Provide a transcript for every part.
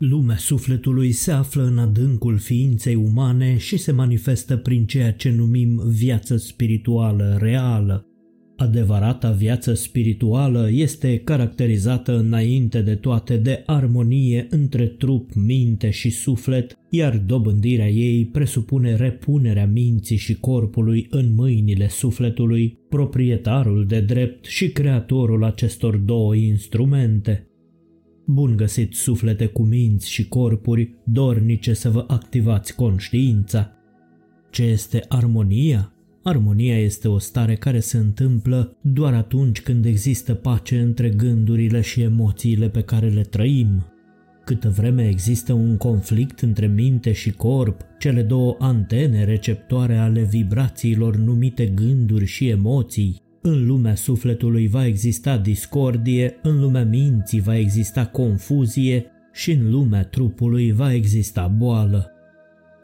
Lumea sufletului se află în adâncul ființei umane și se manifestă prin ceea ce numim viață spirituală reală. Adevărata viață spirituală este caracterizată înainte de toate de armonie între trup, minte și suflet, iar dobândirea ei presupune repunerea minții și corpului în mâinile sufletului, proprietarul de drept și creatorul acestor două instrumente. Bun găsit suflete cu minți și corpuri dornice să vă activați conștiința. Ce este armonia? Armonia este o stare care se întâmplă doar atunci când există pace între gândurile și emoțiile pe care le trăim. Câtă vreme există un conflict între minte și corp, cele două antene receptoare ale vibrațiilor numite gânduri și emoții, în lumea sufletului va exista discordie, în lumea minții va exista confuzie și în lumea trupului va exista boală.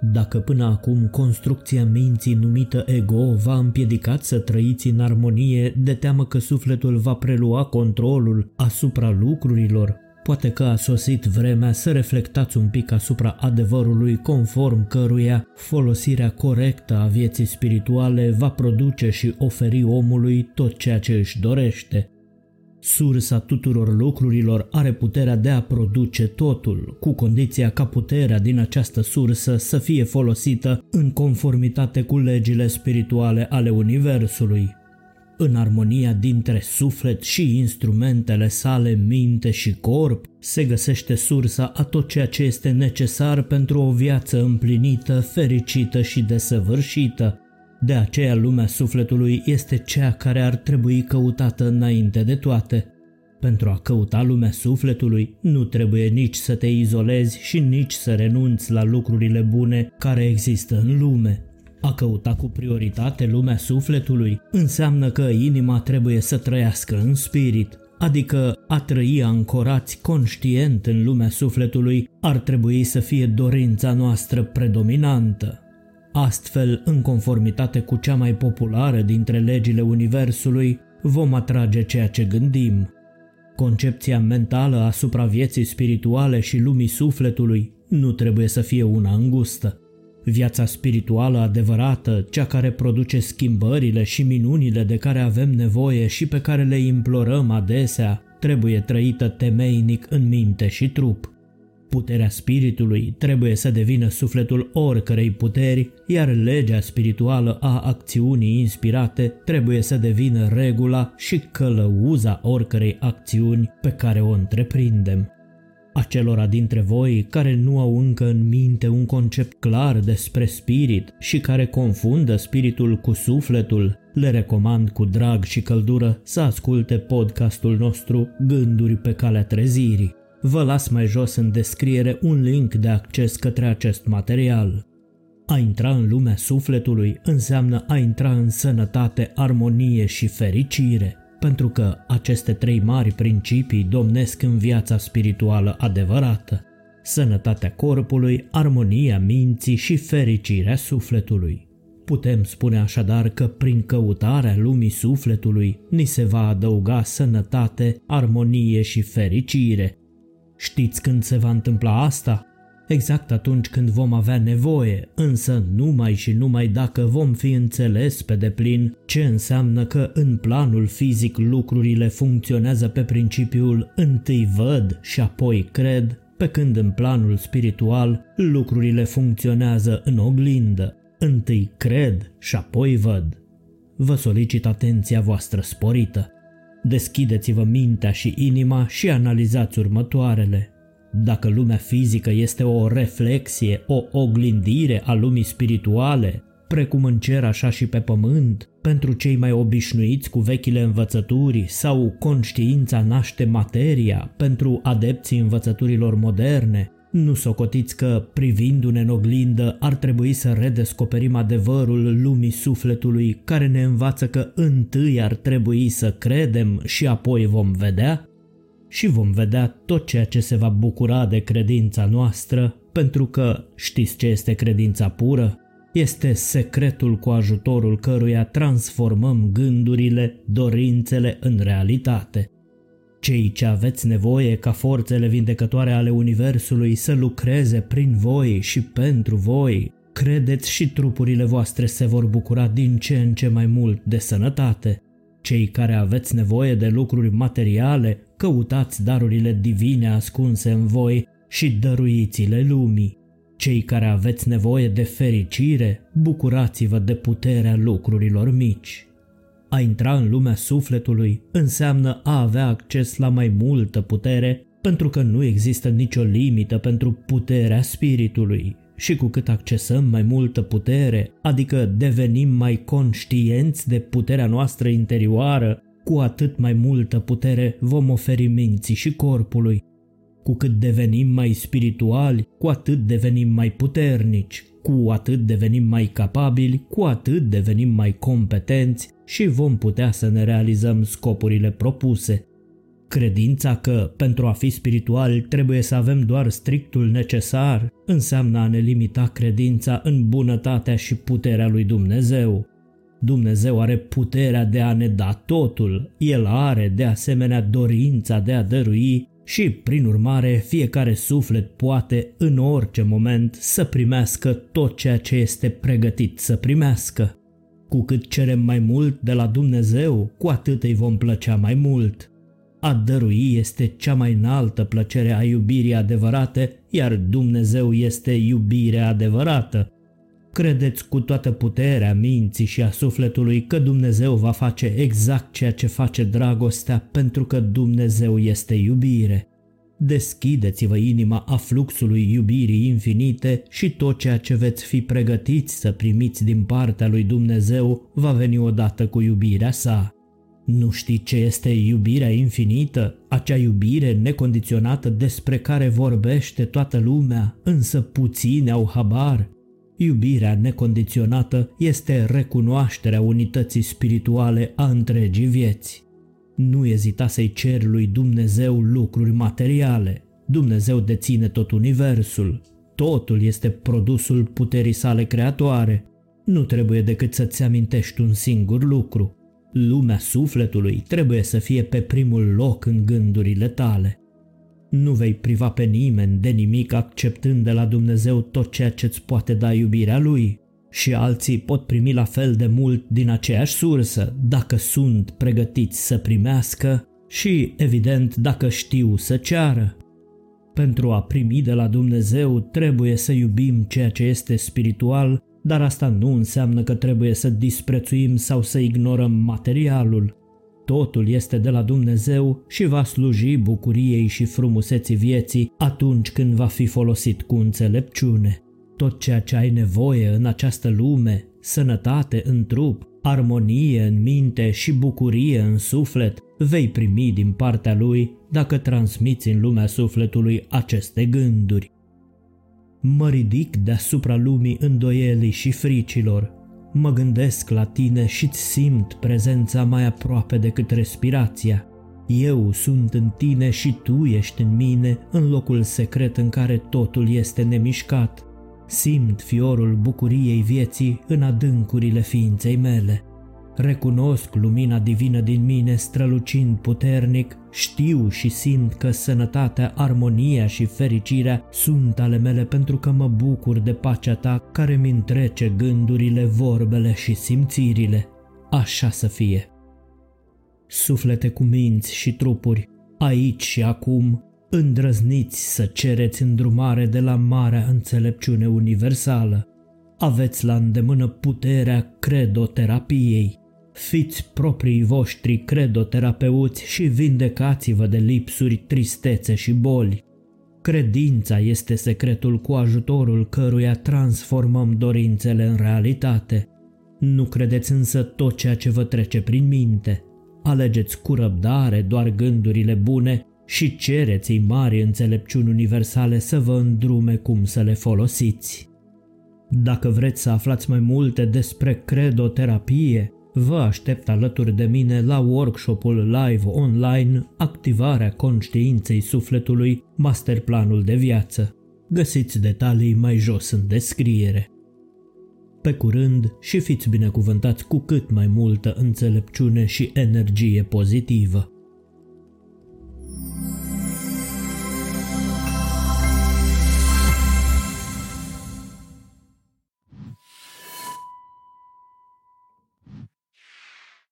Dacă până acum construcția minții numită ego v-a împiedicat să trăiți în armonie de teamă că sufletul va prelua controlul asupra lucrurilor, poate că a sosit vremea să reflectați un pic asupra adevărului conform căruia folosirea corectă a vieții spirituale va produce și oferi omului tot ceea ce își dorește – Sursa tuturor lucrurilor are puterea de a produce totul, cu condiția ca puterea din această sursă să fie folosită în conformitate cu legile spirituale ale Universului. În armonia dintre suflet și instrumentele sale, minte și corp, se găsește sursa a tot ceea ce este necesar pentru o viață împlinită, fericită și desăvârșită, de aceea lumea sufletului este cea care ar trebui căutată înainte de toate. Pentru a căuta lumea sufletului, nu trebuie nici să te izolezi și nici să renunți la lucrurile bune care există în lume. A căuta cu prioritate lumea sufletului înseamnă că inima trebuie să trăiască în spirit, adică a trăi ancorați conștient în lumea sufletului ar trebui să fie dorința noastră predominantă. Astfel, în conformitate cu cea mai populară dintre legile Universului, vom atrage ceea ce gândim. Concepția mentală asupra vieții spirituale și lumii sufletului nu trebuie să fie una îngustă. Viața spirituală adevărată, cea care produce schimbările și minunile de care avem nevoie și pe care le implorăm adesea, trebuie trăită temeinic în minte și trup. Puterea spiritului trebuie să devină sufletul oricărei puteri, iar legea spirituală a acțiunii inspirate trebuie să devină regula și călăuza oricărei acțiuni pe care o întreprindem. Acelora dintre voi care nu au încă în minte un concept clar despre spirit și care confundă spiritul cu sufletul, le recomand cu drag și căldură să asculte podcastul nostru Gânduri pe calea trezirii. Vă las mai jos în descriere un link de acces către acest material. A intra în lumea sufletului înseamnă a intra în sănătate, armonie și fericire, pentru că aceste trei mari principii domnesc în viața spirituală adevărată. Sănătatea corpului, armonia minții și fericirea sufletului. Putem spune așadar că prin căutarea lumii sufletului ni se va adăuga sănătate, armonie și fericire, Știți când se va întâmpla asta? Exact atunci când vom avea nevoie, însă numai și numai dacă vom fi înțeles pe deplin ce înseamnă că în planul fizic lucrurile funcționează pe principiul întâi văd și apoi cred, pe când în planul spiritual lucrurile funcționează în oglindă, întâi cred și apoi văd. Vă solicit atenția voastră sporită. Deschideți-vă mintea și inima și analizați următoarele. Dacă lumea fizică este o reflexie, o oglindire a lumii spirituale, precum în cer așa și pe pământ, pentru cei mai obișnuiți cu vechile învățături sau conștiința naște materia pentru adepții învățăturilor moderne, nu socotiți că, privindu-ne în oglindă, ar trebui să redescoperim adevărul lumii sufletului care ne învață că întâi ar trebui să credem și apoi vom vedea? Și vom vedea tot ceea ce se va bucura de credința noastră, pentru că știți ce este credința pură? Este secretul cu ajutorul căruia transformăm gândurile, dorințele în realitate. Cei ce aveți nevoie ca forțele vindecătoare ale Universului să lucreze prin voi și pentru voi, credeți și trupurile voastre se vor bucura din ce în ce mai mult de sănătate. Cei care aveți nevoie de lucruri materiale, căutați darurile divine ascunse în voi și dăruiți-le lumii. Cei care aveți nevoie de fericire, bucurați-vă de puterea lucrurilor mici. A intra în lumea sufletului înseamnă a avea acces la mai multă putere, pentru că nu există nicio limită pentru puterea spiritului. Și cu cât accesăm mai multă putere, adică devenim mai conștienți de puterea noastră interioară, cu atât mai multă putere vom oferi minții și corpului. Cu cât devenim mai spirituali, cu atât devenim mai puternici, cu atât devenim mai capabili, cu atât devenim mai competenți și vom putea să ne realizăm scopurile propuse. Credința că pentru a fi spiritual trebuie să avem doar strictul necesar înseamnă a ne limita credința în bunătatea și puterea lui Dumnezeu. Dumnezeu are puterea de a ne da totul, El are de asemenea dorința de a dărui și, prin urmare, fiecare suflet poate, în orice moment, să primească tot ceea ce este pregătit să primească. Cu cât cerem mai mult de la Dumnezeu, cu atât îi vom plăcea mai mult. A dărui este cea mai înaltă plăcere a iubirii adevărate, iar Dumnezeu este iubirea adevărată. Credeți cu toată puterea minții și a sufletului că Dumnezeu va face exact ceea ce face dragostea pentru că Dumnezeu este iubire. Deschideți-vă inima a fluxului iubirii infinite și tot ceea ce veți fi pregătiți să primiți din partea lui Dumnezeu va veni odată cu iubirea sa. Nu știi ce este iubirea infinită, acea iubire necondiționată despre care vorbește toată lumea, însă puțini au habar. Iubirea necondiționată este recunoașterea unității spirituale a întregii vieți. Nu ezita să-i ceri lui Dumnezeu lucruri materiale. Dumnezeu deține tot universul. Totul este produsul puterii sale creatoare. Nu trebuie decât să-ți amintești un singur lucru. Lumea sufletului trebuie să fie pe primul loc în gândurile tale. Nu vei priva pe nimeni de nimic acceptând de la Dumnezeu tot ceea ce îți poate da iubirea Lui. Și alții pot primi la fel de mult din aceeași sursă dacă sunt pregătiți să primească și, evident, dacă știu să ceară. Pentru a primi de la Dumnezeu trebuie să iubim ceea ce este spiritual, dar asta nu înseamnă că trebuie să disprețuim sau să ignorăm materialul. Totul este de la Dumnezeu și va sluji bucuriei și frumuseții vieții atunci când va fi folosit cu înțelepciune. Tot ceea ce ai nevoie în această lume, sănătate în trup, armonie în minte și bucurie în suflet, vei primi din partea lui dacă transmiți în lumea sufletului aceste gânduri. Mă ridic deasupra lumii îndoielii și fricilor, Mă gândesc la tine și-ți simt prezența mai aproape decât respirația. Eu sunt în tine și tu ești în mine, în locul secret în care totul este nemișcat. Simt fiorul bucuriei vieții în adâncurile ființei mele. Recunosc lumina divină din mine strălucind puternic, știu și simt că sănătatea, armonia și fericirea sunt ale mele pentru că mă bucur de pacea ta care mi întrece gândurile, vorbele și simțirile. Așa să fie. Suflete cu minți și trupuri, aici și acum, îndrăzniți să cereți îndrumare de la marea înțelepciune universală. Aveți la îndemână puterea credoterapiei Fiți proprii voștri credoterapeuți și vindecați-vă de lipsuri, tristețe și boli. Credința este secretul cu ajutorul căruia transformăm dorințele în realitate. Nu credeți însă tot ceea ce vă trece prin minte. Alegeți cu răbdare doar gândurile bune și cereți-i mari înțelepciuni universale să vă îndrume cum să le folosiți. Dacă vreți să aflați mai multe despre credoterapie, Vă aștept alături de mine la workshopul live online Activarea conștiinței sufletului, masterplanul de viață. Găsiți detalii mai jos în descriere. Pe curând și fiți binecuvântați cu cât mai multă înțelepciune și energie pozitivă.